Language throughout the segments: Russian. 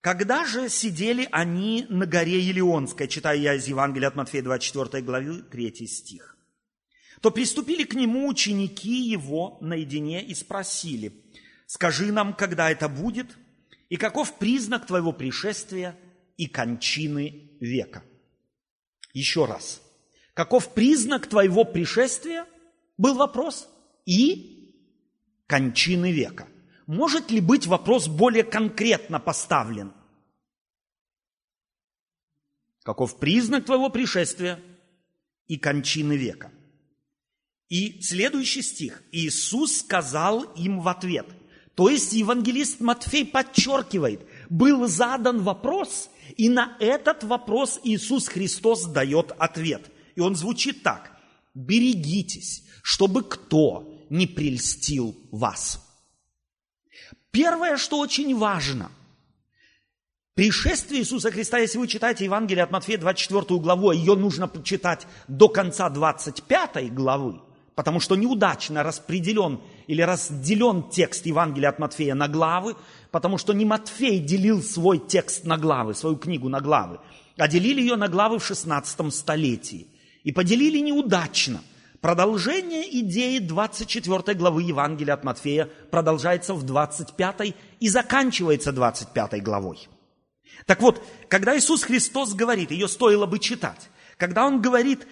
Когда же сидели они на горе Елеонской, читаю я из Евангелия от Матфея 24 главы 3 стих, то приступили к нему ученики его наедине и спросили, «Скажи нам, когда это будет, и каков признак твоего пришествия и кончины века?» Еще раз. Каков признак твоего пришествия? Был вопрос. И кончины века. Может ли быть вопрос более конкретно поставлен? Каков признак твоего пришествия и кончины века? И следующий стих. Иисус сказал им в ответ. То есть евангелист Матфей подчеркивает, был задан вопрос, и на этот вопрос Иисус Христос дает ответ. И он звучит так. Берегитесь, чтобы кто не прельстил вас. Первое, что очень важно, пришествие Иисуса Христа, если вы читаете Евангелие от Матфея 24 главу, а ее нужно читать до конца 25 главы, потому что неудачно распределен или разделен текст Евангелия от Матфея на главы, потому что не Матфей делил свой текст на главы, свою книгу на главы, а делили ее на главы в 16 столетии. И поделили неудачно. Продолжение идеи 24 главы Евангелия от Матфея продолжается в 25 и заканчивается 25 главой. Так вот, когда Иисус Христос говорит, ее стоило бы читать, когда Он говорит,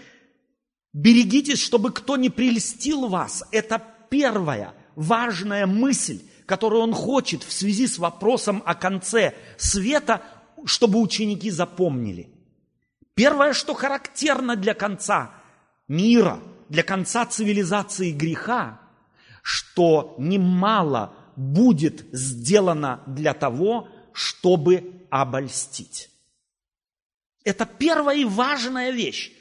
Берегитесь, чтобы кто не прельстил вас. Это первая важная мысль, которую он хочет в связи с вопросом о конце света, чтобы ученики запомнили. Первое, что характерно для конца мира, для конца цивилизации греха, что немало будет сделано для того, чтобы обольстить. Это первая и важная вещь.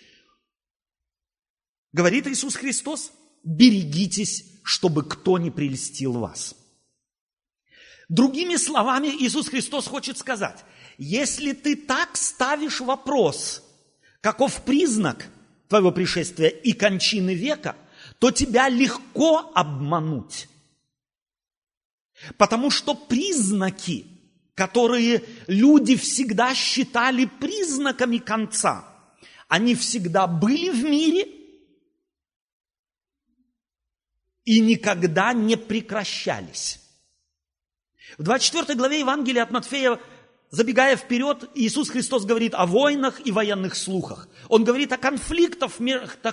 Говорит Иисус Христос, берегитесь, чтобы кто не прельстил вас. Другими словами, Иисус Христос хочет сказать, если ты так ставишь вопрос, каков признак твоего пришествия и кончины века, то тебя легко обмануть. Потому что признаки, которые люди всегда считали признаками конца, они всегда были в мире – и никогда не прекращались. В 24 главе Евангелия от Матфея, забегая вперед, Иисус Христос говорит о войнах и военных слухах. Он говорит о конфликтах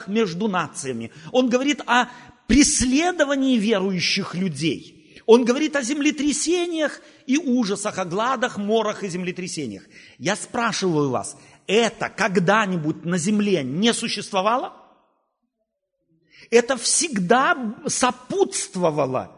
между нациями. Он говорит о преследовании верующих людей. Он говорит о землетрясениях и ужасах, о гладах, морах и землетрясениях. Я спрашиваю вас, это когда-нибудь на земле не существовало? это всегда сопутствовало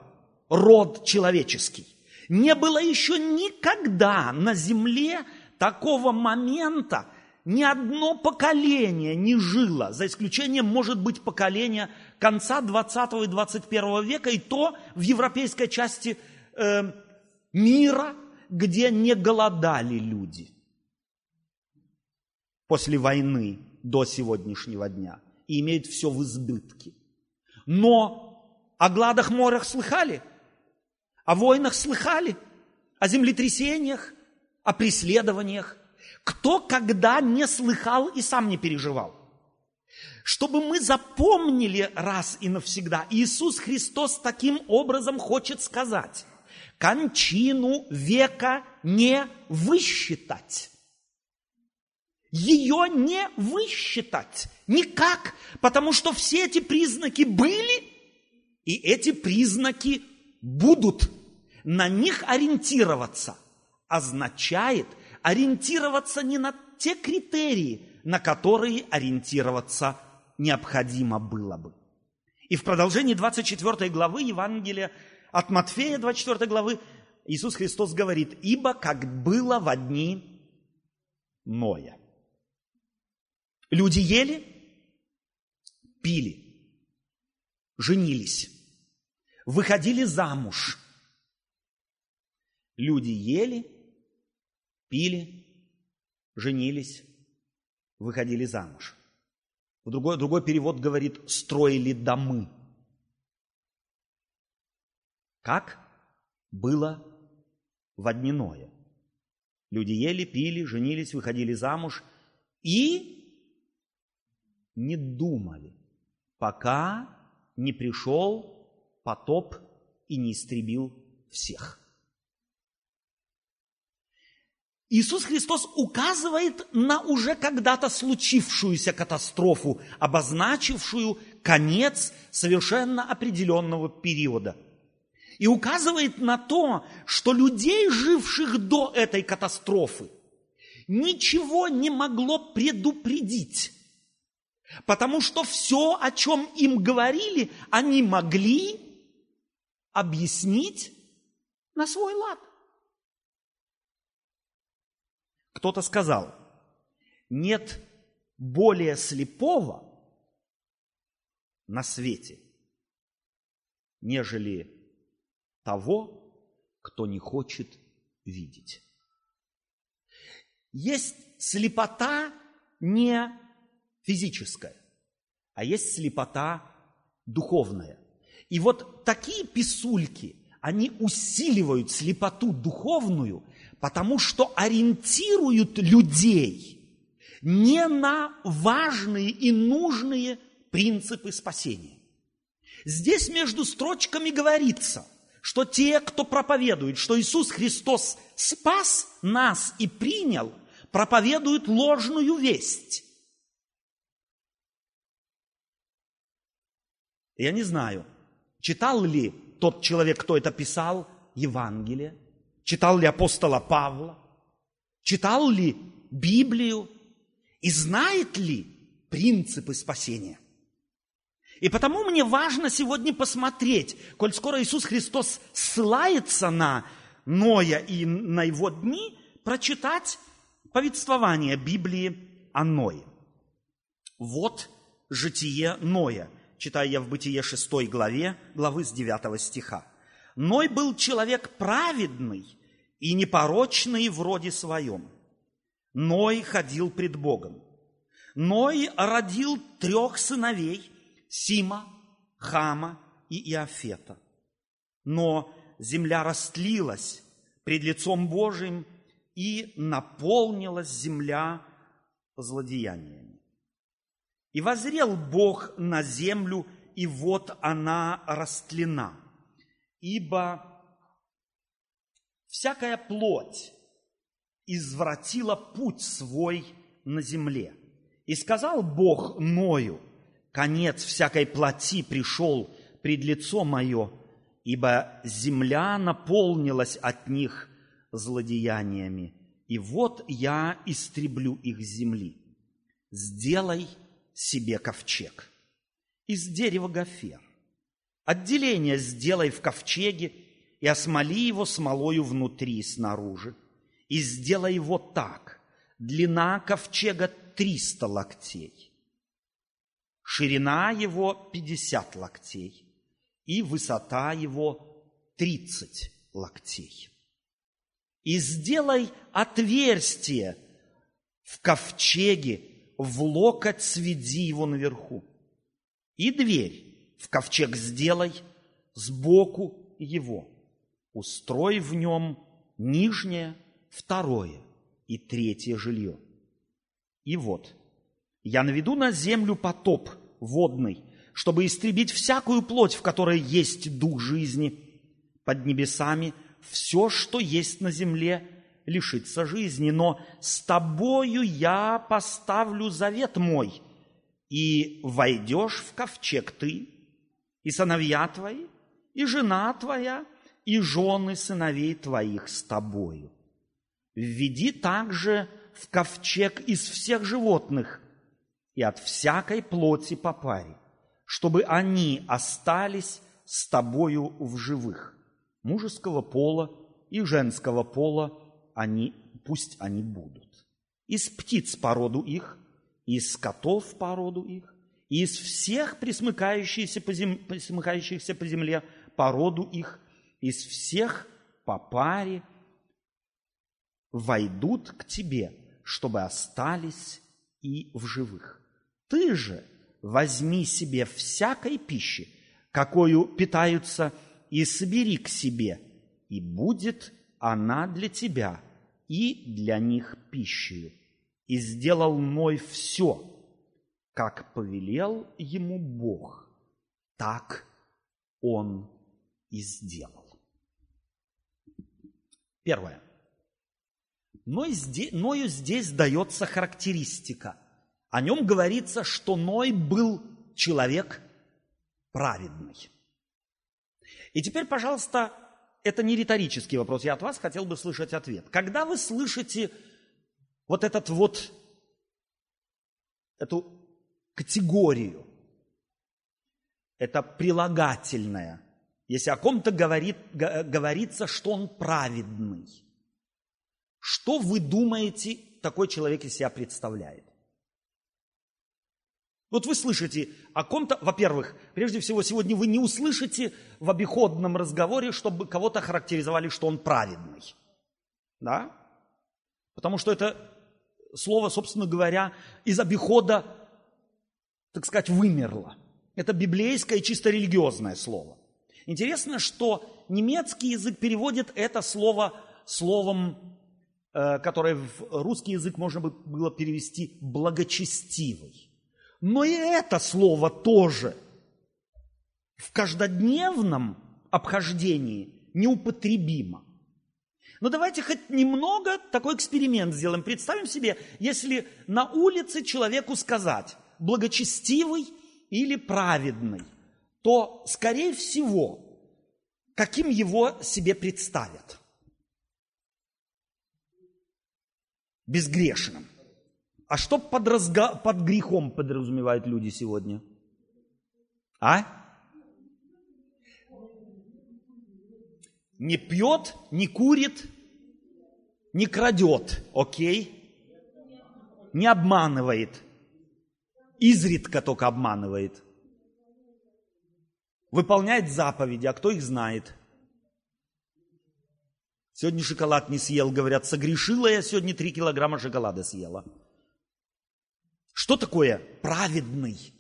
род человеческий. Не было еще никогда на земле такого момента, ни одно поколение не жило, за исключением, может быть, поколения конца 20 и 21 века, и то в европейской части э, мира, где не голодали люди после войны до сегодняшнего дня и имеют все в избытке. Но о гладах морях слыхали, о войнах слыхали, о землетрясениях, о преследованиях. Кто когда не слыхал и сам не переживал? Чтобы мы запомнили раз и навсегда, Иисус Христос таким образом хочет сказать, кончину века не высчитать. Ее не высчитать никак, потому что все эти признаки были, и эти признаки будут. На них ориентироваться означает ориентироваться не на те критерии, на которые ориентироваться необходимо было бы. И в продолжении 24 главы Евангелия от Матфея 24 главы Иисус Христос говорит, «Ибо как было в дни Ноя». Люди ели, пили, женились, выходили замуж. Люди ели, пили, женились, выходили замуж. Другой, другой перевод говорит, строили домы. Как было в одни Люди ели, пили, женились, выходили замуж и не думали, пока не пришел потоп и не истребил всех. Иисус Христос указывает на уже когда-то случившуюся катастрофу, обозначившую конец совершенно определенного периода. И указывает на то, что людей, живших до этой катастрофы, ничего не могло предупредить. Потому что все, о чем им говорили, они могли объяснить на свой лад. Кто-то сказал, нет более слепого на свете, нежели того, кто не хочет видеть. Есть слепота не физическая, а есть слепота духовная. И вот такие писульки, они усиливают слепоту духовную, потому что ориентируют людей не на важные и нужные принципы спасения. Здесь между строчками говорится, что те, кто проповедует, что Иисус Христос спас нас и принял, проповедуют ложную весть. Я не знаю, читал ли тот человек, кто это писал, Евангелие, читал ли апостола Павла, читал ли Библию и знает ли принципы спасения. И потому мне важно сегодня посмотреть, коль скоро Иисус Христос ссылается на Ноя и на его дни, прочитать повествование Библии о Ное. Вот житие Ноя, читаю я в Бытие 6 главе, главы с 9 стиха. Ной был человек праведный и непорочный в роде своем. Ной ходил пред Богом. Ной родил трех сыновей – Сима, Хама и Иофета. Но земля растлилась пред лицом Божиим, и наполнилась земля злодеяниями. И возрел Бог на землю, и вот она растлена – ибо всякая плоть извратила путь свой на земле. И сказал Бог Ною, конец всякой плоти пришел пред лицо мое, ибо земля наполнилась от них злодеяниями, и вот я истреблю их с земли. Сделай себе ковчег из дерева гофер, Отделение сделай в ковчеге и осмоли его смолою внутри и снаружи. И сделай его так. Длина ковчега триста локтей. Ширина его пятьдесят локтей. И высота его тридцать локтей. И сделай отверстие в ковчеге, в локоть сведи его наверху. И дверь в ковчег сделай сбоку его. Устрой в нем нижнее, второе и третье жилье. И вот, я наведу на землю потоп водный, чтобы истребить всякую плоть, в которой есть дух жизни. Под небесами все, что есть на земле, лишится жизни, но с тобою я поставлю завет мой, и войдешь в ковчег ты и сыновья твои, и жена твоя, и жены сыновей твоих с тобою. Введи также в ковчег из всех животных и от всякой плоти по паре, чтобы они остались с тобою в живых. Мужеского пола и женского пола они, пусть они будут. Из птиц породу их, из скотов породу их, из всех присмыкающихся по, зем... присмыкающихся по земле по роду их, из всех по паре войдут к тебе, чтобы остались и в живых. Ты же возьми себе всякой пищи, какую питаются, и собери к себе, и будет она для тебя и для них пищею. И сделал Ной все, как повелел ему Бог, так он и сделал. Первое. Ной здесь, Ною здесь дается характеристика. О нем говорится, что Ной был человек праведный. И теперь, пожалуйста, это не риторический вопрос, я от вас хотел бы слышать ответ. Когда вы слышите вот этот вот, эту категорию, это прилагательное, если о ком-то говорит, говорится, что он праведный, что вы думаете, такой человек из себя представляет? Вот вы слышите о ком-то, во-первых, прежде всего, сегодня вы не услышите в обиходном разговоре, чтобы кого-то характеризовали, что он праведный. Да? Потому что это слово, собственно говоря, из обихода, так сказать, вымерло. Это библейское, чисто религиозное слово. Интересно, что немецкий язык переводит это слово словом, э, которое в русский язык можно было перевести благочестивый. Но и это слово тоже в каждодневном обхождении неупотребимо. Но давайте хоть немного такой эксперимент сделаем. Представим себе, если на улице человеку сказать благочестивый или праведный, то, скорее всего, каким его себе представят? Безгрешным. А что под, разга... под грехом подразумевают люди сегодня? А? Не пьет, не курит, не крадет, окей? Не обманывает. Изредка только обманывает. Выполняет заповеди, а кто их знает? Сегодня шоколад не съел, говорят, согрешила я сегодня три килограмма шоколада съела. Что такое праведный?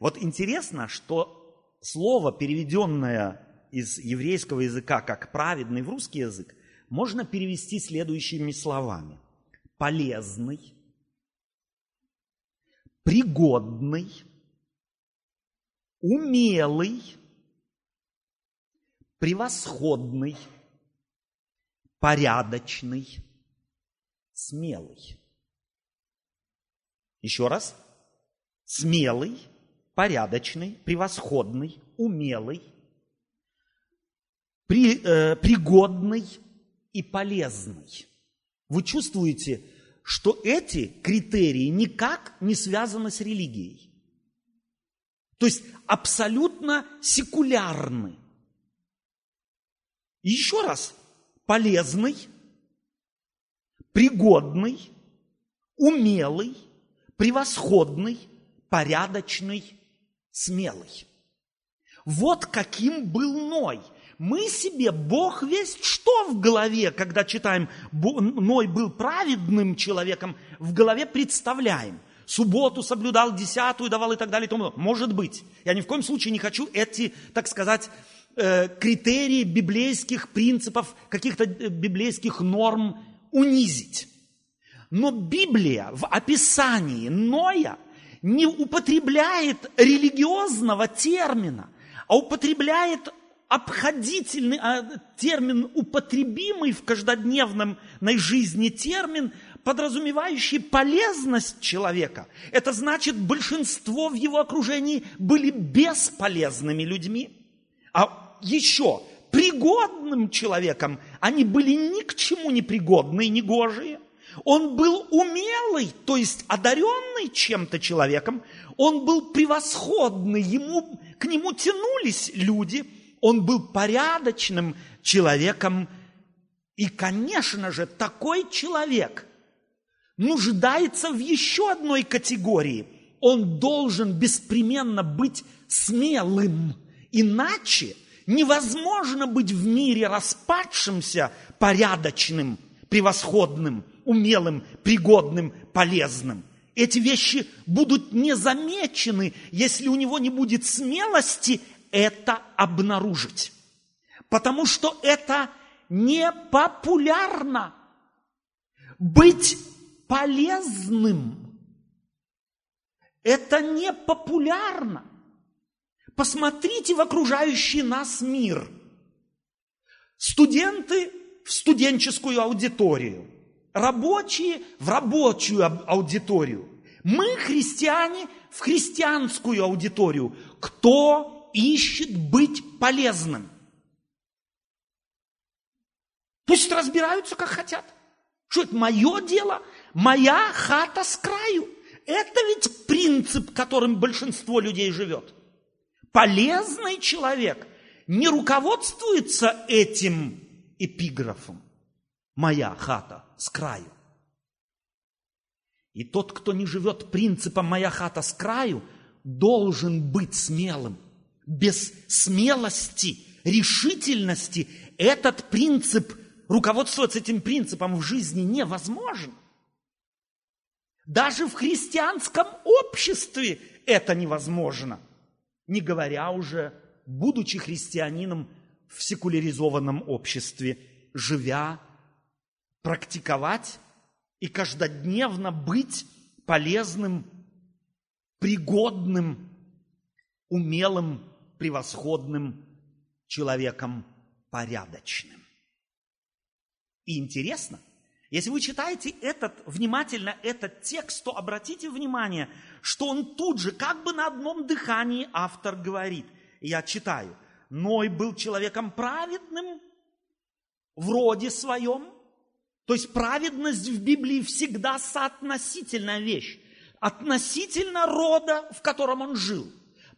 Вот интересно, что слово, переведенное из еврейского языка как праведный в русский язык, можно перевести следующими словами. Полезный, пригодный, умелый, превосходный – порядочный, смелый. Еще раз. Смелый, порядочный, превосходный, умелый, при, э, пригодный и полезный. Вы чувствуете, что эти критерии никак не связаны с религией. То есть абсолютно секулярны. Еще раз, полезный, пригодный, умелый, превосходный, порядочный, смелый. Вот каким был Ной. Мы себе, Бог весть, что в голове, когда читаем, Ной был праведным человеком, в голове представляем. Субботу соблюдал, десятую давал и так далее. И тому. Может быть. Я ни в коем случае не хочу эти, так сказать, Э, критерии библейских принципов, каких-то э, библейских норм унизить. Но Библия в описании Ноя не употребляет религиозного термина, а употребляет обходительный а, термин, употребимый в каждодневном жизни термин, подразумевающий полезность человека. Это значит, большинство в его окружении были бесполезными людьми, а еще пригодным человеком, они были ни к чему не пригодные, не гожие. Он был умелый, то есть одаренный чем-то человеком. Он был превосходный, ему, к нему тянулись люди. Он был порядочным человеком. И, конечно же, такой человек нуждается в еще одной категории. Он должен беспременно быть смелым. Иначе Невозможно быть в мире распадшимся, порядочным, превосходным, умелым, пригодным, полезным. Эти вещи будут не замечены, если у него не будет смелости это обнаружить. Потому что это не популярно. Быть полезным – это не популярно. Посмотрите в окружающий нас мир. Студенты в студенческую аудиторию, рабочие в рабочую аудиторию. Мы, христиане, в христианскую аудиторию. Кто ищет быть полезным? Пусть разбираются, как хотят. Что это мое дело? Моя хата с краю. Это ведь принцип, которым большинство людей живет. Полезный человек не руководствуется этим эпиграфом. Моя хата с краю. И тот, кто не живет принципом «моя хата с краю», должен быть смелым. Без смелости, решительности этот принцип, руководствоваться этим принципом в жизни невозможно. Даже в христианском обществе это невозможно. Не говоря уже, будучи христианином в секуляризованном обществе, живя, практиковать и каждодневно быть полезным, пригодным, умелым, превосходным человеком порядочным. И интересно, если вы читаете этот, внимательно этот текст, то обратите внимание, что он тут же, как бы на одном дыхании автор говорит. Я читаю. Ной был человеком праведным в роде своем, то есть праведность в Библии всегда соотносительная вещь. Относительно рода, в котором он жил.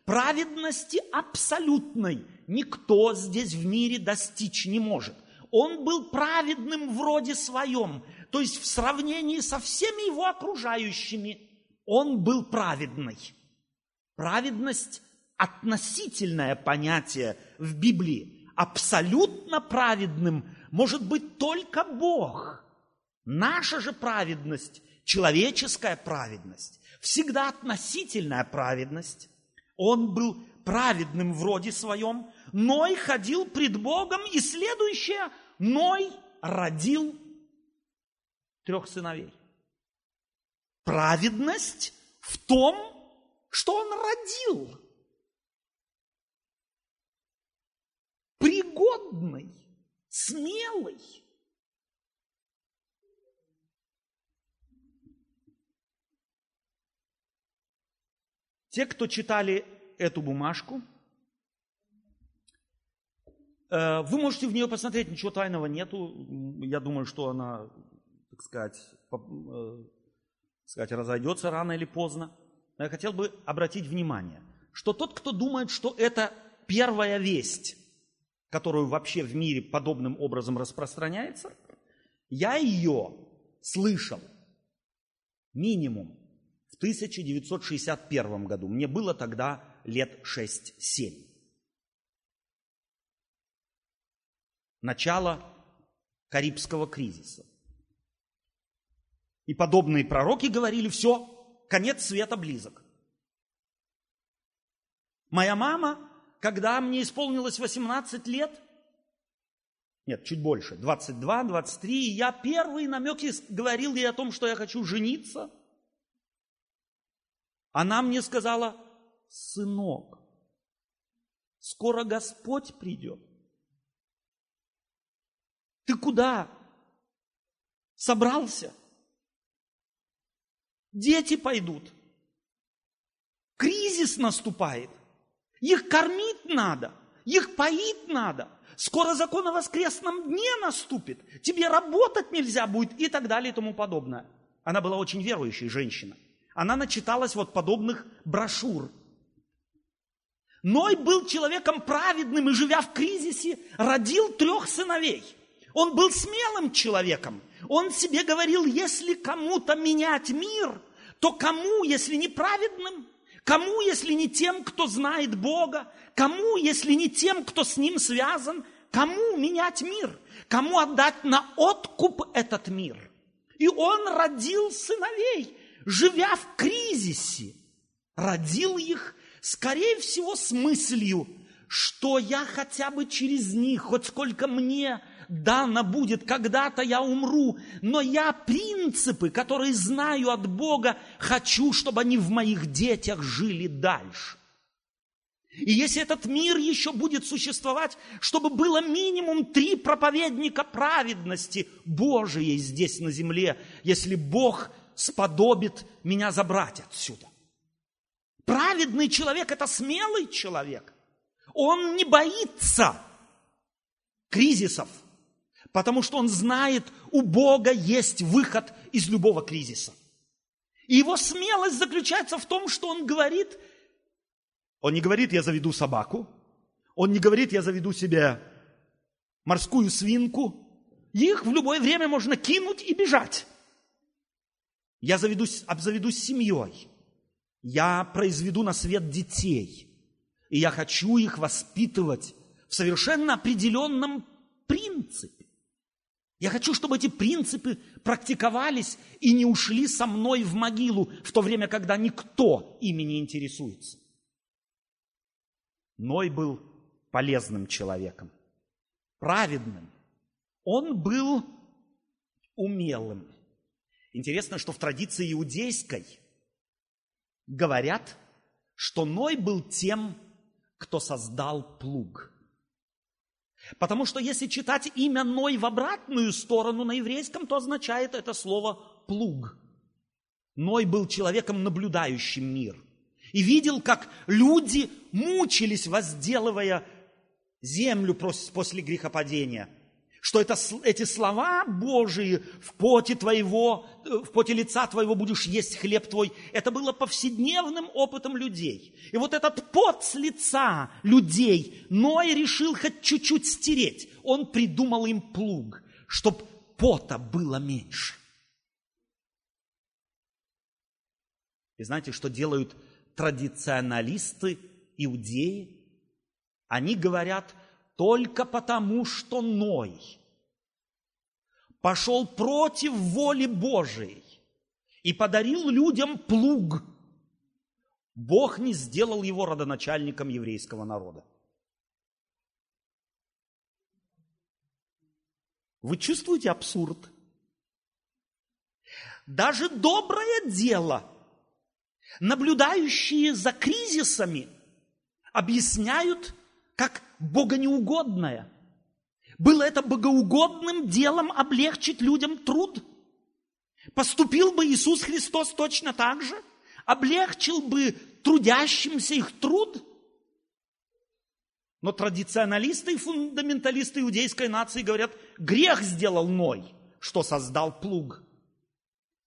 Праведности абсолютной никто здесь в мире достичь не может. Он был праведным в роде своем, то есть в сравнении со всеми его окружающими он был праведный. Праведность – относительное понятие в Библии. Абсолютно праведным может быть только Бог. Наша же праведность, человеческая праведность, всегда относительная праведность. Он был праведным в роде своем, Ной ходил пред Богом, и следующее, Ной родил трех сыновей. Праведность в том, что он родил. Пригодный смелый. Те, кто читали эту бумажку, э, вы можете в нее посмотреть, ничего тайного нету. Я думаю, что она, так сказать, э, сказать, разойдется рано или поздно. Но я хотел бы обратить внимание, что тот, кто думает, что это первая весть, которую вообще в мире подобным образом распространяется, я ее слышал минимум 1961 году. Мне было тогда лет 6-7. Начало Карибского кризиса. И подобные пророки говорили, все, конец света близок. Моя мама когда мне исполнилось 18 лет, нет, чуть больше, 22, 23, и я первые намеки говорил ей о том, что я хочу жениться. Она мне сказала, сынок, скоро Господь придет. Ты куда? Собрался? Дети пойдут. Кризис наступает. Их кормить надо, их поить надо. Скоро закон о воскресном дне наступит. Тебе работать нельзя будет и так далее и тому подобное. Она была очень верующей женщина. Она начиталась вот подобных брошюр. Ной был человеком праведным и, живя в кризисе, родил трех сыновей. Он был смелым человеком. Он себе говорил, если кому-то менять мир, то кому, если не праведным? Кому, если не тем, кто знает Бога? Кому, если не тем, кто с Ним связан? Кому менять мир? Кому отдать на откуп этот мир? И он родил сыновей, живя в кризисе. Родил их, скорее всего, с мыслью, что я хотя бы через них, хоть сколько мне дано будет, когда-то я умру, но я принципы, которые знаю от Бога, хочу, чтобы они в моих детях жили дальше. И если этот мир еще будет существовать, чтобы было минимум три проповедника праведности Божией здесь на земле, если Бог сподобит меня забрать отсюда. Праведный человек – это смелый человек. Он не боится кризисов, потому что он знает, у Бога есть выход из любого кризиса. И его смелость заключается в том, что он говорит, он не говорит, я заведу собаку, он не говорит, я заведу себе морскую свинку. Их в любое время можно кинуть и бежать. Я заведусь, обзаведусь семьей. Я произведу на свет детей. И я хочу их воспитывать в совершенно определенном принципе. Я хочу, чтобы эти принципы практиковались и не ушли со мной в могилу в то время, когда никто ими не интересуется. Ной был полезным человеком, праведным. Он был умелым. Интересно, что в традиции иудейской говорят, что Ной был тем, кто создал плуг. Потому что если читать имя Ной в обратную сторону на еврейском, то означает это слово плуг. Ной был человеком, наблюдающим мир. И видел, как люди мучились, возделывая землю после грехопадения – что это, эти слова Божии в поте твоего, э, в поте лица твоего будешь есть хлеб твой, это было повседневным опытом людей. И вот этот пот с лица людей Ной решил хоть чуть-чуть стереть. Он придумал им плуг, чтобы пота было меньше. И знаете, что делают традиционалисты, иудеи? Они говорят – только потому, что Ной пошел против воли Божией и подарил людям плуг. Бог не сделал его родоначальником еврейского народа. Вы чувствуете абсурд? Даже доброе дело, наблюдающие за кризисами, объясняют как богонеугодное. Было это богоугодным делом облегчить людям труд? Поступил бы Иисус Христос точно так же? Облегчил бы трудящимся их труд? Но традиционалисты и фундаменталисты иудейской нации говорят, грех сделал Ной, что создал плуг.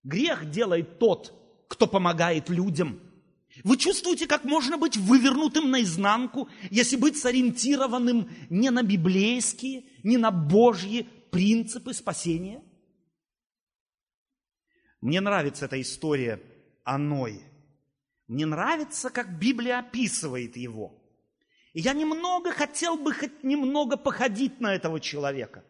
Грех делает тот, кто помогает людям – вы чувствуете, как можно быть вывернутым наизнанку, если быть сориентированным не на библейские, не на Божьи принципы спасения? Мне нравится эта история о Ное. Мне нравится, как Библия описывает его. И я немного хотел бы хоть немного походить на этого человека.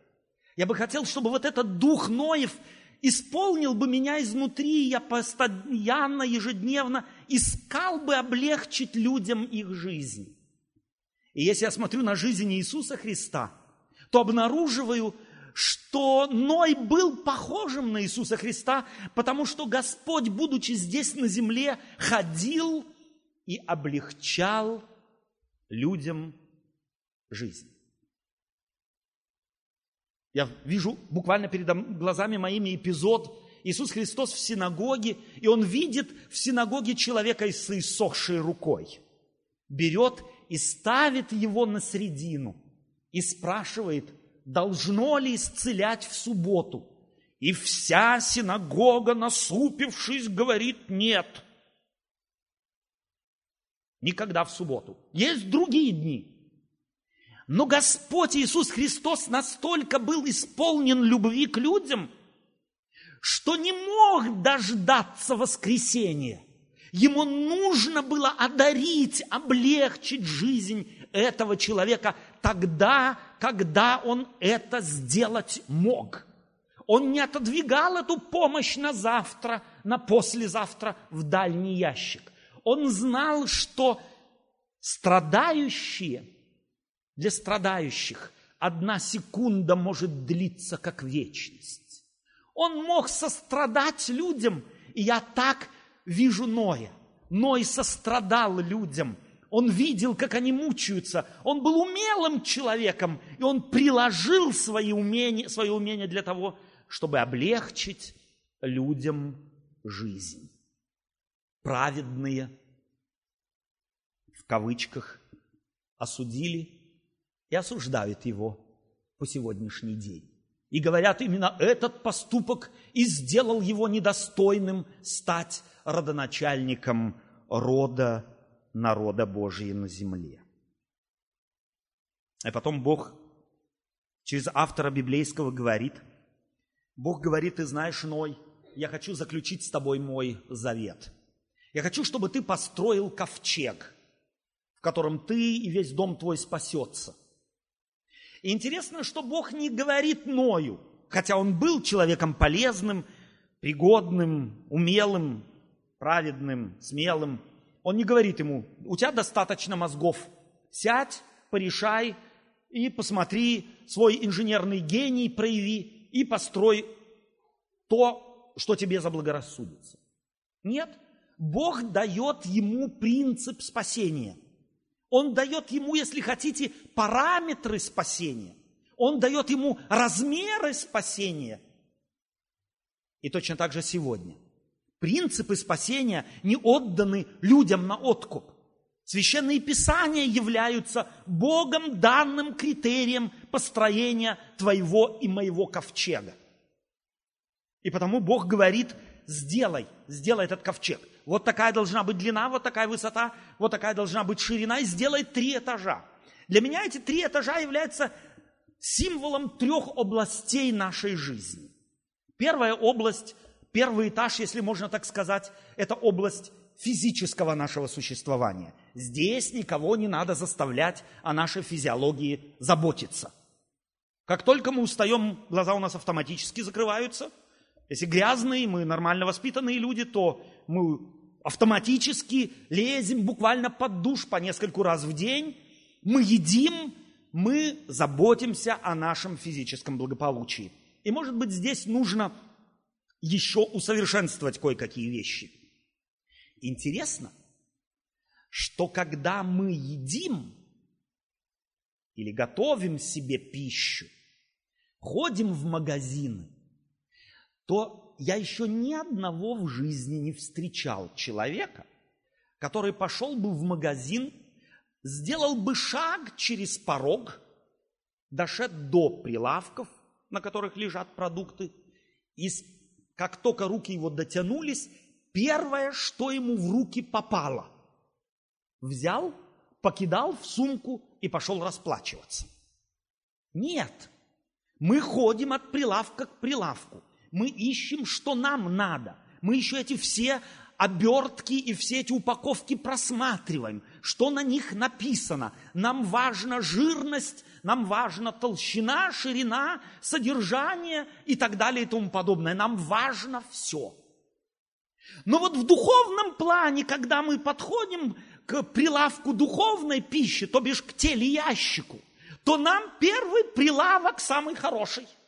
Я бы хотел, чтобы вот этот дух Ноев исполнил бы меня изнутри, я постоянно, ежедневно искал бы облегчить людям их жизнь. И если я смотрю на жизнь Иисуса Христа, то обнаруживаю, что Ной был похожим на Иисуса Христа, потому что Господь, будучи здесь на земле, ходил и облегчал людям жизнь. Я вижу буквально перед глазами моими эпизод Иисус Христос в синагоге, и Он видит в синагоге человека с иссохшей рукой. Берет и ставит его на середину и спрашивает, должно ли исцелять в субботу. И вся синагога, насупившись, говорит нет. Никогда в субботу. Есть другие дни. Но Господь Иисус Христос настолько был исполнен любви к людям, что не мог дождаться воскресения. Ему нужно было одарить, облегчить жизнь этого человека тогда, когда он это сделать мог. Он не отодвигал эту помощь на завтра, на послезавтра в дальний ящик. Он знал, что страдающие – Для страдающих одна секунда может длиться как вечность. Он мог сострадать людям, и я так вижу Ноя. Ной сострадал людям. Он видел, как они мучаются. Он был умелым человеком, и он приложил свои умения, свое умение для того, чтобы облегчить людям жизнь. Праведные, в кавычках, осудили и осуждают его по сегодняшний день. И говорят, именно этот поступок и сделал его недостойным стать родоначальником рода народа Божия на земле. И потом Бог через автора библейского говорит, Бог говорит, ты знаешь, Ной, я хочу заключить с тобой мой завет. Я хочу, чтобы ты построил ковчег, в котором ты и весь дом твой спасется. И интересно, что Бог не говорит Ною, хотя он был человеком полезным, пригодным, умелым, праведным, смелым. Он не говорит ему, у тебя достаточно мозгов, сядь, порешай и посмотри, свой инженерный гений прояви и построй то, что тебе заблагорассудится. Нет, Бог дает ему принцип спасения. Он дает ему, если хотите, параметры спасения. Он дает ему размеры спасения. И точно так же сегодня. Принципы спасения не отданы людям на откуп. Священные Писания являются Богом данным критерием построения твоего и моего ковчега. И потому Бог говорит, сделай, сделай этот ковчег. Вот такая должна быть длина, вот такая высота, вот такая должна быть ширина, и сделай три этажа. Для меня эти три этажа являются символом трех областей нашей жизни. Первая область, первый этаж, если можно так сказать, это область физического нашего существования. Здесь никого не надо заставлять о нашей физиологии заботиться. Как только мы устаем, глаза у нас автоматически закрываются. Если грязные, мы нормально воспитанные люди, то мы автоматически лезем буквально под душ по нескольку раз в день. Мы едим, мы заботимся о нашем физическом благополучии. И, может быть, здесь нужно еще усовершенствовать кое-какие вещи. Интересно, что когда мы едим или готовим себе пищу, ходим в магазины, то я еще ни одного в жизни не встречал человека, который пошел бы в магазин, сделал бы шаг через порог, дошел до прилавков, на которых лежат продукты, и как только руки его дотянулись, первое, что ему в руки попало, взял, покидал в сумку и пошел расплачиваться. Нет, мы ходим от прилавка к прилавку. Мы ищем, что нам надо. Мы еще эти все обертки и все эти упаковки просматриваем, что на них написано. Нам важна жирность, нам важна толщина, ширина, содержание и так далее и тому подобное. Нам важно все. Но вот в духовном плане, когда мы подходим к прилавку духовной пищи, то бишь к телеящику, то нам первый прилавок самый хороший –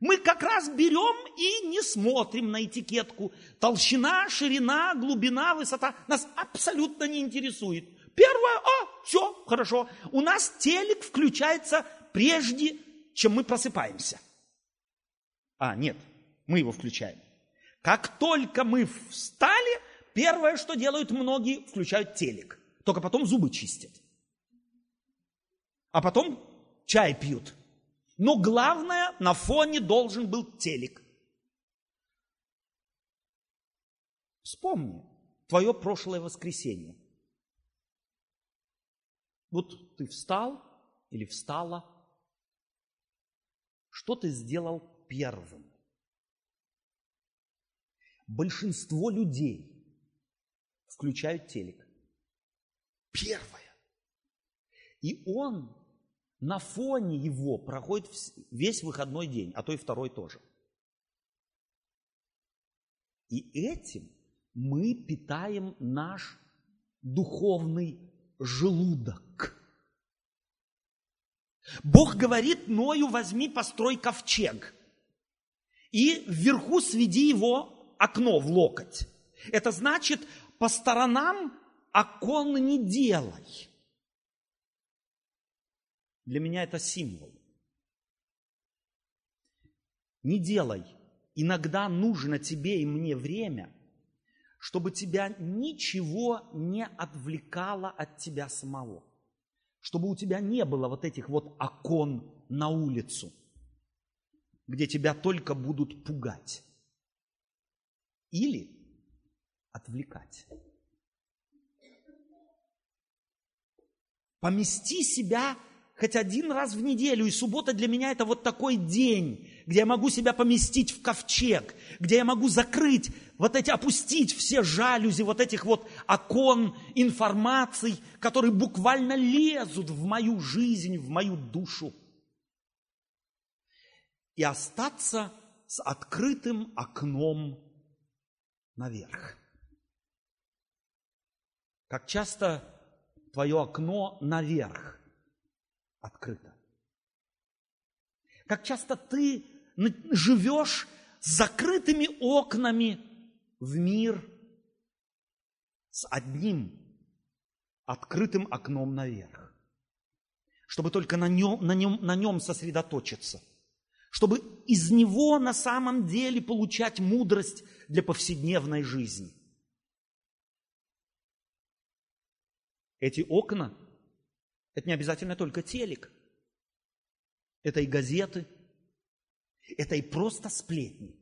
мы как раз берем и не смотрим на этикетку. Толщина, ширина, глубина, высота нас абсолютно не интересует. Первое, а, все, хорошо. У нас телек включается прежде, чем мы просыпаемся. А, нет, мы его включаем. Как только мы встали, первое, что делают многие, включают телек. Только потом зубы чистят. А потом чай пьют. Но главное, на фоне должен был телек. Вспомни твое прошлое воскресенье. Вот ты встал или встала. Что ты сделал первым? Большинство людей включают телек. Первое. И он на фоне его проходит весь выходной день, а то и второй тоже. И этим мы питаем наш духовный желудок. Бог говорит Ною, возьми, построй ковчег. И вверху сведи его окно в локоть. Это значит, по сторонам окон не делай. Для меня это символ. Не делай. Иногда нужно тебе и мне время, чтобы тебя ничего не отвлекало от тебя самого. Чтобы у тебя не было вот этих вот окон на улицу, где тебя только будут пугать. Или отвлекать. Помести себя хоть один раз в неделю. И суббота для меня это вот такой день, где я могу себя поместить в ковчег, где я могу закрыть, вот эти, опустить все жалюзи, вот этих вот окон информаций, которые буквально лезут в мою жизнь, в мою душу. И остаться с открытым окном наверх. Как часто твое окно наверх открыто. Как часто ты живешь с закрытыми окнами в мир с одним открытым окном наверх, чтобы только на нем, на нем, на нем сосредоточиться, чтобы из него на самом деле получать мудрость для повседневной жизни. Эти окна это не обязательно только телек. Это и газеты. Это и просто сплетни.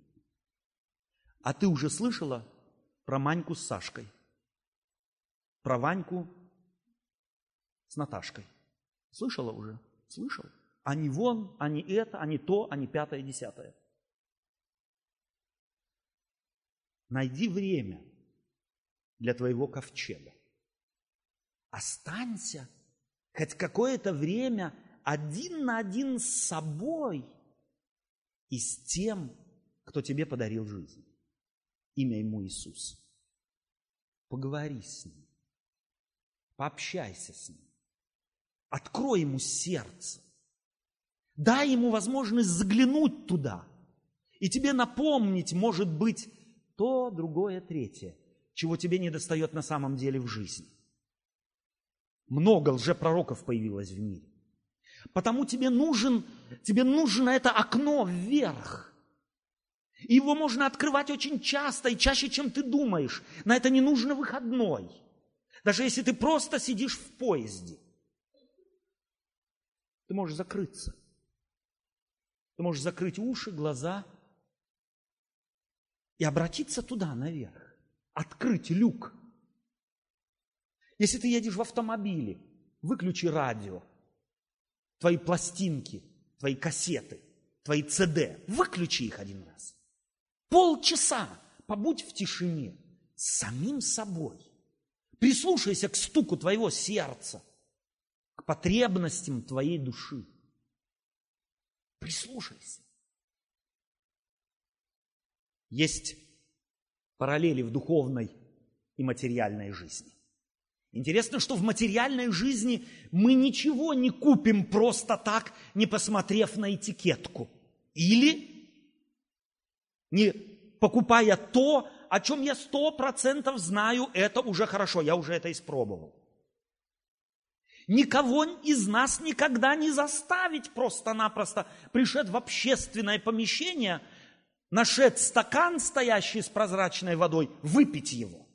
А ты уже слышала про Маньку с Сашкой? Про Ваньку с Наташкой? Слышала уже? Слышал? Они вон, они это, они то, они пятое, десятое. Найди время для твоего ковчега. Останься хоть какое-то время один на один с собой и с тем, кто тебе подарил жизнь. Имя ему Иисус. Поговори с ним. Пообщайся с ним. Открой ему сердце. Дай ему возможность заглянуть туда. И тебе напомнить, может быть, то, другое, третье, чего тебе не достает на самом деле в жизни. Много лжепророков появилось в мире. Потому тебе нужен, тебе нужно это окно вверх. И его можно открывать очень часто и чаще, чем ты думаешь. На это не нужно выходной. Даже если ты просто сидишь в поезде. Ты можешь закрыться. Ты можешь закрыть уши, глаза и обратиться туда, наверх. Открыть люк. Если ты едешь в автомобиле, выключи радио, твои пластинки, твои кассеты, твои ЦД, выключи их один раз. Полчаса побудь в тишине с самим собой. Прислушайся к стуку твоего сердца, к потребностям твоей души. Прислушайся. Есть параллели в духовной и материальной жизни. Интересно, что в материальной жизни мы ничего не купим просто так, не посмотрев на этикетку. Или не покупая то, о чем я сто процентов знаю, это уже хорошо, я уже это испробовал. Никого из нас никогда не заставить просто-напросто, пришед в общественное помещение, нашед стакан, стоящий с прозрачной водой, выпить его.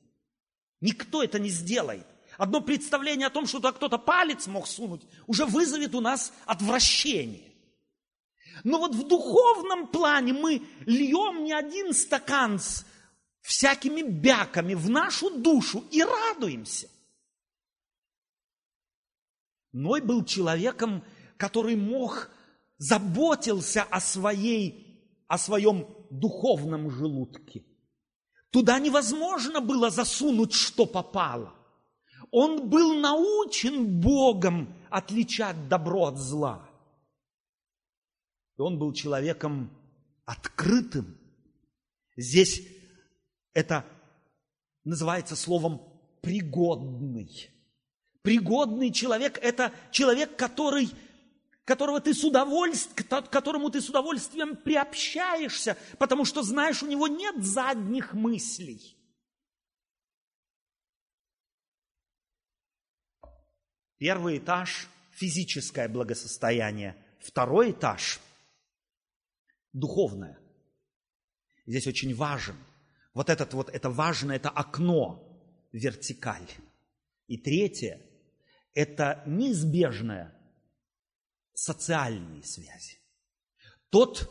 Никто это не сделает. Одно представление о том, что туда кто-то палец мог сунуть, уже вызовет у нас отвращение. Но вот в духовном плане мы льем не один стакан с всякими бяками в нашу душу и радуемся. Ной был человеком, который мог, заботился о, своей, о своем духовном желудке. Туда невозможно было засунуть, что попало. Он был научен Богом отличать добро от зла. И он был человеком открытым. Здесь это называется словом пригодный. Пригодный человек – это человек, который которого ты с удовольствием, к которому ты с удовольствием приобщаешься, потому что знаешь, у него нет задних мыслей. Первый этаж – физическое благосостояние. Второй этаж – духовное. Здесь очень важен. Вот этот вот, это важно, это окно, вертикаль. И третье – это неизбежное социальные связи. Тот,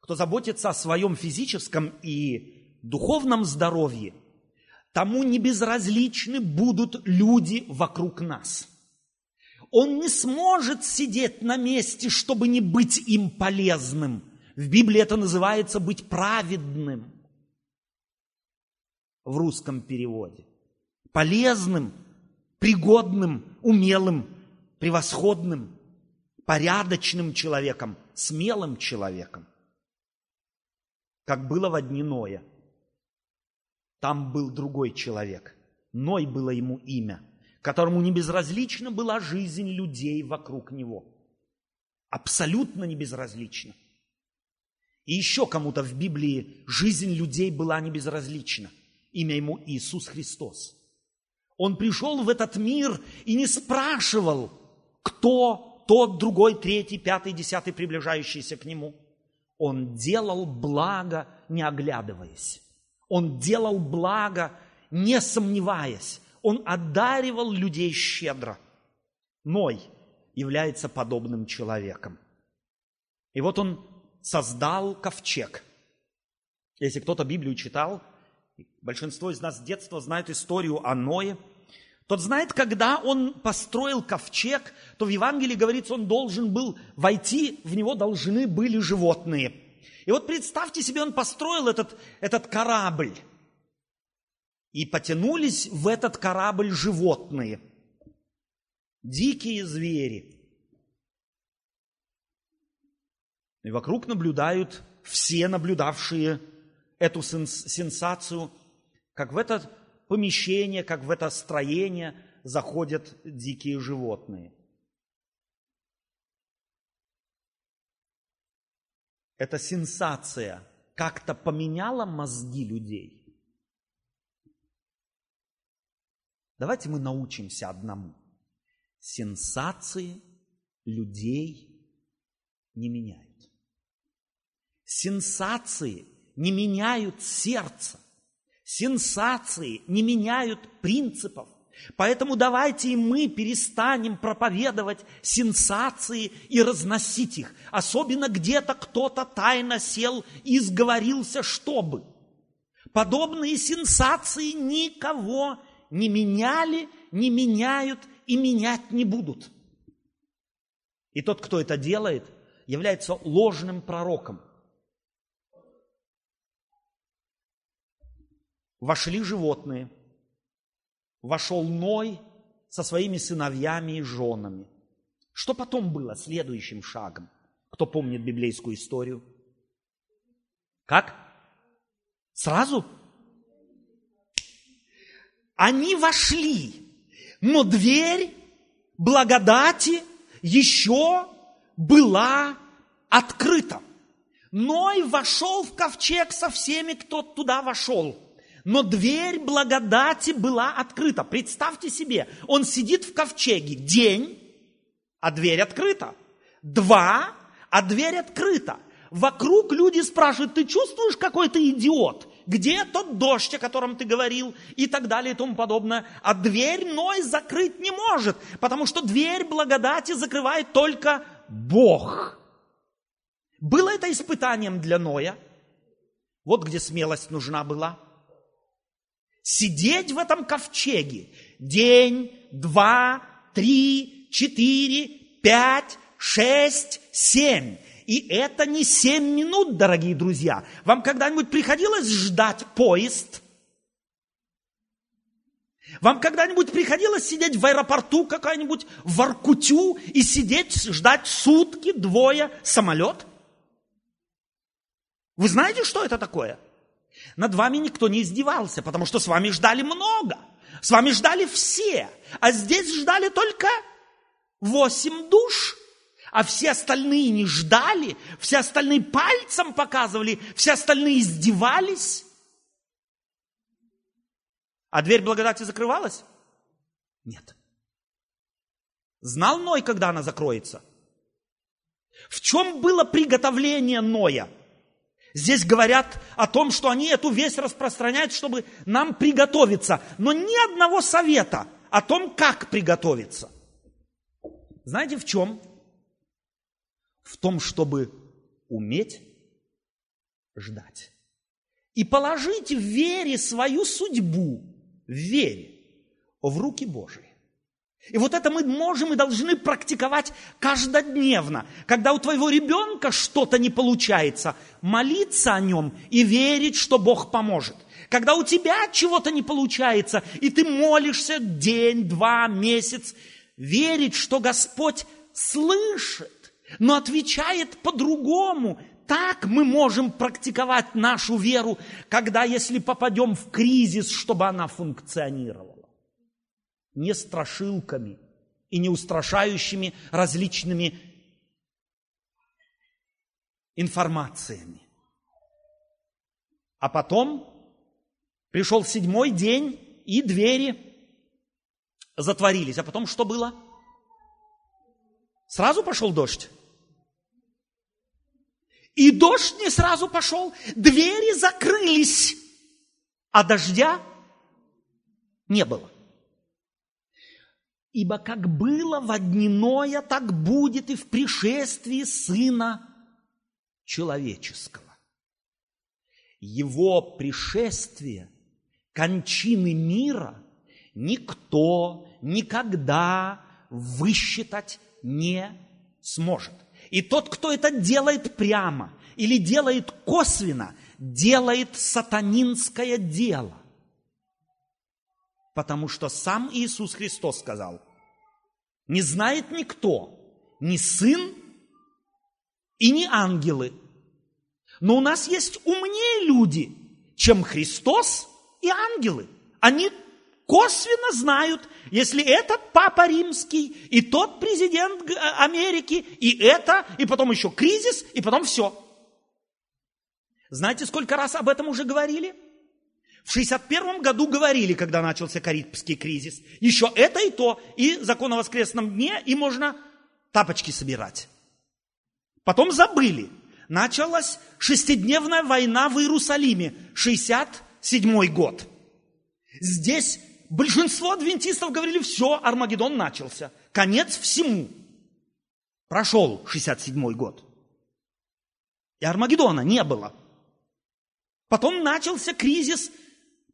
кто заботится о своем физическом и духовном здоровье, тому не безразличны будут люди вокруг нас. Он не сможет сидеть на месте, чтобы не быть им полезным. В Библии это называется быть праведным в русском переводе. Полезным, пригодным, умелым, превосходным порядочным человеком, смелым человеком, как было в дни Ноя. Там был другой человек. Ной было ему имя, которому не безразлична была жизнь людей вокруг него. Абсолютно не безразлична. И еще кому-то в Библии жизнь людей была не безразлична. Имя ему Иисус Христос. Он пришел в этот мир и не спрашивал, кто тот, другой, третий, пятый, десятый, приближающийся к нему. Он делал благо, не оглядываясь. Он делал благо, не сомневаясь. Он одаривал людей щедро. Ной является подобным человеком. И вот он создал ковчег. Если кто-то Библию читал, большинство из нас с детства знает историю о Ное – тот знает, когда он построил ковчег, то в Евангелии говорится, он должен был войти, в него должны были животные. И вот представьте себе, он построил этот, этот корабль. И потянулись в этот корабль животные. Дикие звери. И вокруг наблюдают все наблюдавшие эту сенсацию, как в этот помещение, как в это строение заходят дикие животные. Эта сенсация как-то поменяла мозги людей. Давайте мы научимся одному. Сенсации людей не меняют. Сенсации не меняют сердце. Сенсации не меняют принципов. Поэтому давайте и мы перестанем проповедовать сенсации и разносить их. Особенно где-то кто-то тайно сел и сговорился, чтобы. Подобные сенсации никого не меняли, не меняют и менять не будут. И тот, кто это делает, является ложным пророком – вошли животные, вошел Ной со своими сыновьями и женами. Что потом было следующим шагом? Кто помнит библейскую историю? Как? Сразу? Они вошли, но дверь благодати еще была открыта. Ной вошел в ковчег со всеми, кто туда вошел – но дверь благодати была открыта. Представьте себе, он сидит в ковчеге день, а дверь открыта. Два, а дверь открыта. Вокруг люди спрашивают, ты чувствуешь, какой ты идиот? Где тот дождь, о котором ты говорил? И так далее и тому подобное. А дверь Ной закрыть не может, потому что дверь благодати закрывает только Бог. Было это испытанием для Ноя? Вот где смелость нужна была – сидеть в этом ковчеге день, два, три, четыре, пять, шесть, семь. И это не семь минут, дорогие друзья. Вам когда-нибудь приходилось ждать поезд? Вам когда-нибудь приходилось сидеть в аэропорту какая-нибудь в Аркутю и сидеть, ждать сутки, двое самолет? Вы знаете, что это такое? Над вами никто не издевался, потому что с вами ждали много. С вами ждали все. А здесь ждали только восемь душ. А все остальные не ждали, все остальные пальцем показывали, все остальные издевались. А дверь благодати закрывалась? Нет. Знал Ной, когда она закроется? В чем было приготовление Ноя? Здесь говорят о том, что они эту весть распространяют, чтобы нам приготовиться. Но ни одного совета о том, как приготовиться. Знаете, в чем? В том, чтобы уметь ждать. И положить в вере свою судьбу, в вере, в руки Божии. И вот это мы можем и должны практиковать каждодневно. Когда у твоего ребенка что-то не получается, молиться о нем и верить, что Бог поможет. Когда у тебя чего-то не получается, и ты молишься день, два, месяц, верить, что Господь слышит, но отвечает по-другому. Так мы можем практиковать нашу веру, когда, если попадем в кризис, чтобы она функционировала не страшилками и не устрашающими различными информациями. А потом пришел седьмой день, и двери затворились. А потом что было? Сразу пошел дождь. И дождь не сразу пошел, двери закрылись, а дождя не было. Ибо как было в одниное, так будет и в пришествии Сына Человеческого. Его пришествие, кончины мира никто никогда высчитать не сможет. И тот, кто это делает прямо или делает косвенно, делает сатанинское дело. Потому что сам Иисус Христос сказал, не знает никто, ни сын и ни ангелы. Но у нас есть умнее люди, чем Христос и ангелы. Они косвенно знают, если этот папа римский, и тот президент Америки, и это, и потом еще кризис, и потом все. Знаете, сколько раз об этом уже говорили? В 61 году говорили, когда начался Карибский кризис. Еще это и то, и закон о воскресном дне, и можно тапочки собирать. Потом забыли. Началась шестидневная война в Иерусалиме, 67 год. Здесь большинство адвентистов говорили, все, Армагеддон начался. Конец всему. Прошел 67 год. И Армагеддона не было. Потом начался кризис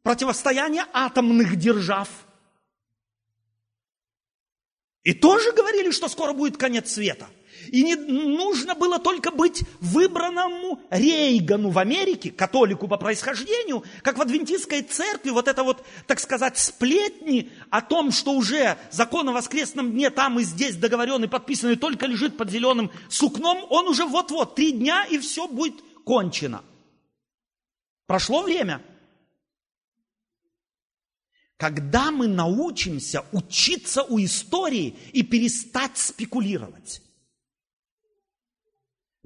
противостояние атомных держав. И тоже говорили, что скоро будет конец света. И не нужно было только быть выбранному Рейгану в Америке, католику по происхождению, как в адвентистской церкви, вот это вот, так сказать, сплетни о том, что уже закон о воскресном дне там и здесь договорен и подписан, и только лежит под зеленым сукном, он уже вот-вот, три дня, и все будет кончено. Прошло время – когда мы научимся учиться у истории и перестать спекулировать.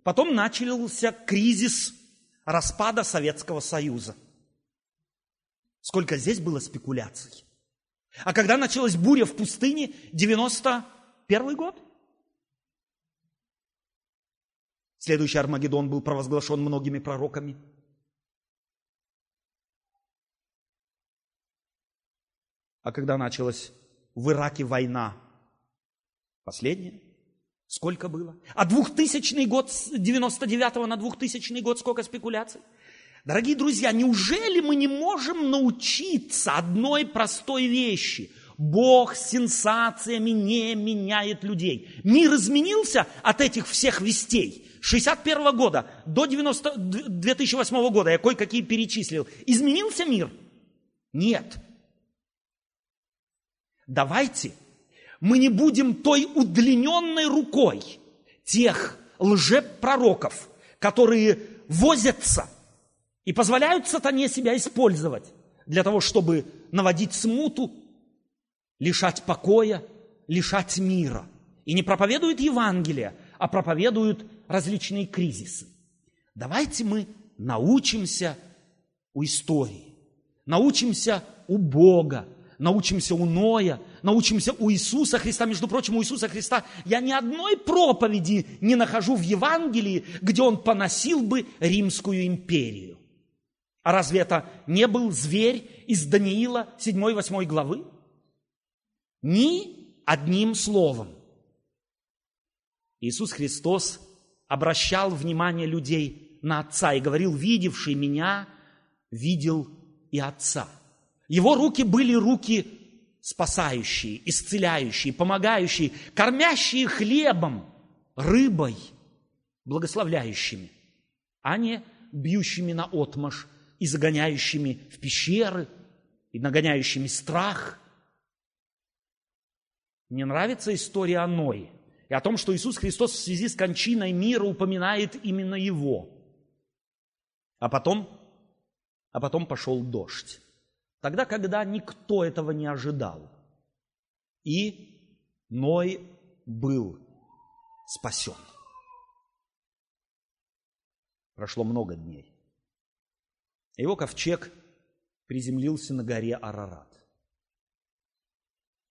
Потом начался кризис распада Советского Союза. Сколько здесь было спекуляций. А когда началась буря в пустыне, 91 год? Следующий Армагеддон был провозглашен многими пророками – А когда началась в Ираке война? Последняя? Сколько было? А 2000 год, с 99 на 2000 год сколько спекуляций? Дорогие друзья, неужели мы не можем научиться одной простой вещи? Бог сенсациями не меняет людей. Мир изменился от этих всех вестей. 61 года до 90, 2008 года я кое-какие перечислил. Изменился мир? Нет. Давайте мы не будем той удлиненной рукой тех лжепророков, которые возятся и позволяют сатане себя использовать для того, чтобы наводить смуту, лишать покоя, лишать мира. И не проповедуют Евангелие, а проповедуют различные кризисы. Давайте мы научимся у истории, научимся у Бога, научимся у Ноя, научимся у Иисуса Христа. Между прочим, у Иисуса Христа я ни одной проповеди не нахожу в Евангелии, где он поносил бы Римскую империю. А разве это не был зверь из Даниила 7-8 главы? Ни одним словом. Иисус Христос обращал внимание людей на Отца и говорил, видевший меня, видел и Отца. Его руки были руки спасающие, исцеляющие, помогающие, кормящие хлебом, рыбой, благословляющими, а не бьющими на отмаш и загоняющими в пещеры, и нагоняющими страх. Мне нравится история о Ное и о том, что Иисус Христос в связи с кончиной мира упоминает именно его. А потом, а потом пошел дождь. Тогда, когда никто этого не ожидал. И Ной был спасен. Прошло много дней. Его ковчег приземлился на горе Арарат.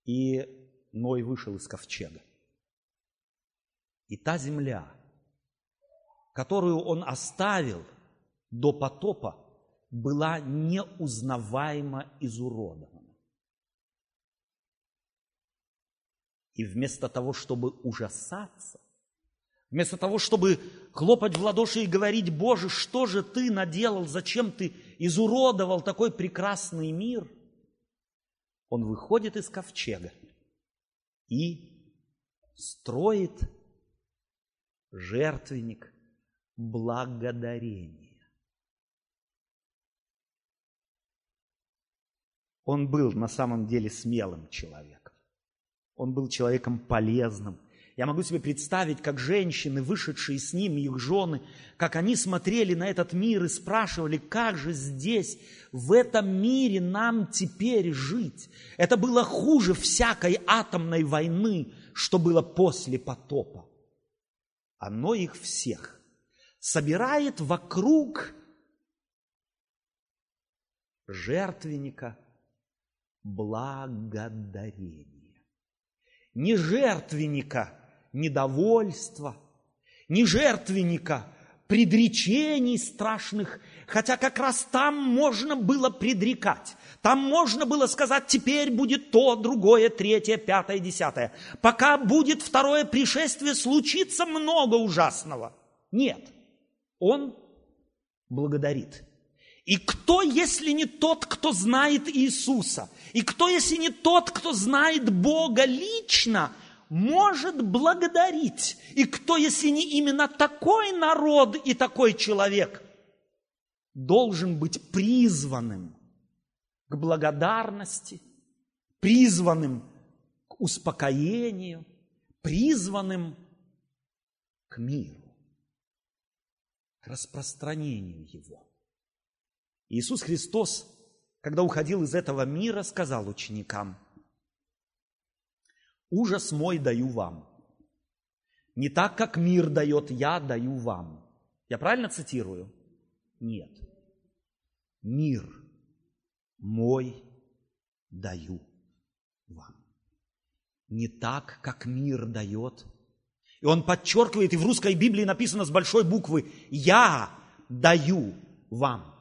И Ной вышел из ковчега. И та земля, которую он оставил до потопа, была неузнаваемо изуродована. И вместо того, чтобы ужасаться, вместо того, чтобы хлопать в ладоши и говорить, Боже, что же ты наделал, зачем ты изуродовал такой прекрасный мир, он выходит из ковчега и строит жертвенник благодарения. Он был на самом деле смелым человеком. Он был человеком полезным. Я могу себе представить, как женщины, вышедшие с ним, их жены, как они смотрели на этот мир и спрашивали, как же здесь, в этом мире нам теперь жить. Это было хуже всякой атомной войны, что было после потопа. Оно их всех собирает вокруг жертвенника – благодарение. Не жертвенника недовольства, не жертвенника предречений страшных, хотя как раз там можно было предрекать. Там можно было сказать, теперь будет то, другое, третье, пятое, десятое. Пока будет второе пришествие, случится много ужасного. Нет, он благодарит. И кто, если не тот, кто знает Иисуса? И кто, если не тот, кто знает Бога лично, может благодарить? И кто, если не именно такой народ и такой человек, должен быть призванным к благодарности, призванным к успокоению, призванным к миру, к распространению его. Иисус Христос, когда уходил из этого мира, сказал ученикам, «Ужас мой даю вам. Не так, как мир дает, я даю вам». Я правильно цитирую? Нет. Мир мой даю вам. Не так, как мир дает. И он подчеркивает, и в русской Библии написано с большой буквы, «Я даю вам».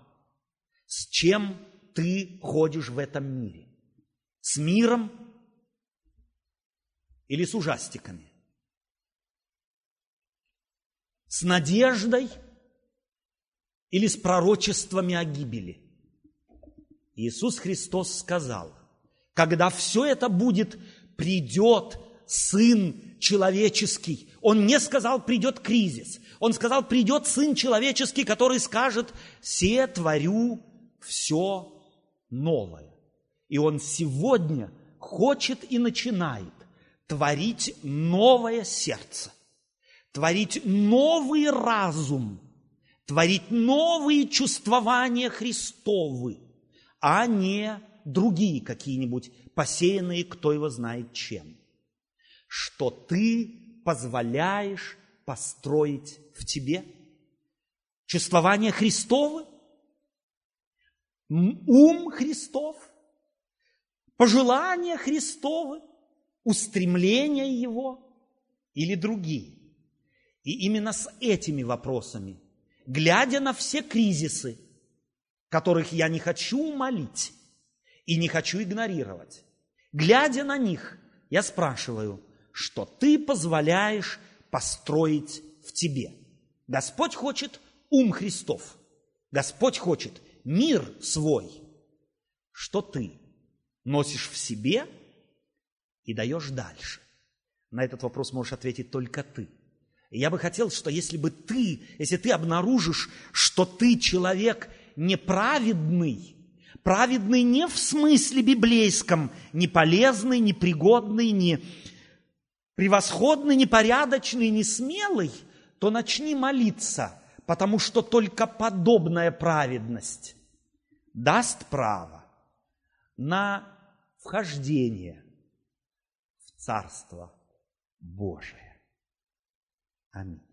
С чем ты ходишь в этом мире? С миром или с ужастиками? С надеждой или с пророчествами о гибели? Иисус Христос сказал, когда все это будет, придет Сын человеческий. Он не сказал, придет кризис. Он сказал, придет Сын человеческий, который скажет, «Се творю все новое. И Он сегодня хочет и начинает творить новое сердце, творить новый разум, творить новые чувствования Христовы, а не другие какие-нибудь, посеянные кто его знает чем. Что ты позволяешь построить в тебе? Чувствование Христовы? Ум Христов? Пожелания Христовы? Устремления Его? Или другие? И именно с этими вопросами, глядя на все кризисы, которых я не хочу умолить и не хочу игнорировать, глядя на них, я спрашиваю, что ты позволяешь построить в тебе. Господь хочет ум Христов. Господь хочет мир свой, что ты носишь в себе и даешь дальше. На этот вопрос можешь ответить только ты. И я бы хотел, что если бы ты, если ты обнаружишь, что ты человек неправедный, праведный не в смысле библейском, не полезный, не пригодный, не превосходный, непорядочный, не смелый, то начни молиться, потому что только подобная праведность даст право на вхождение в Царство Божие. Аминь.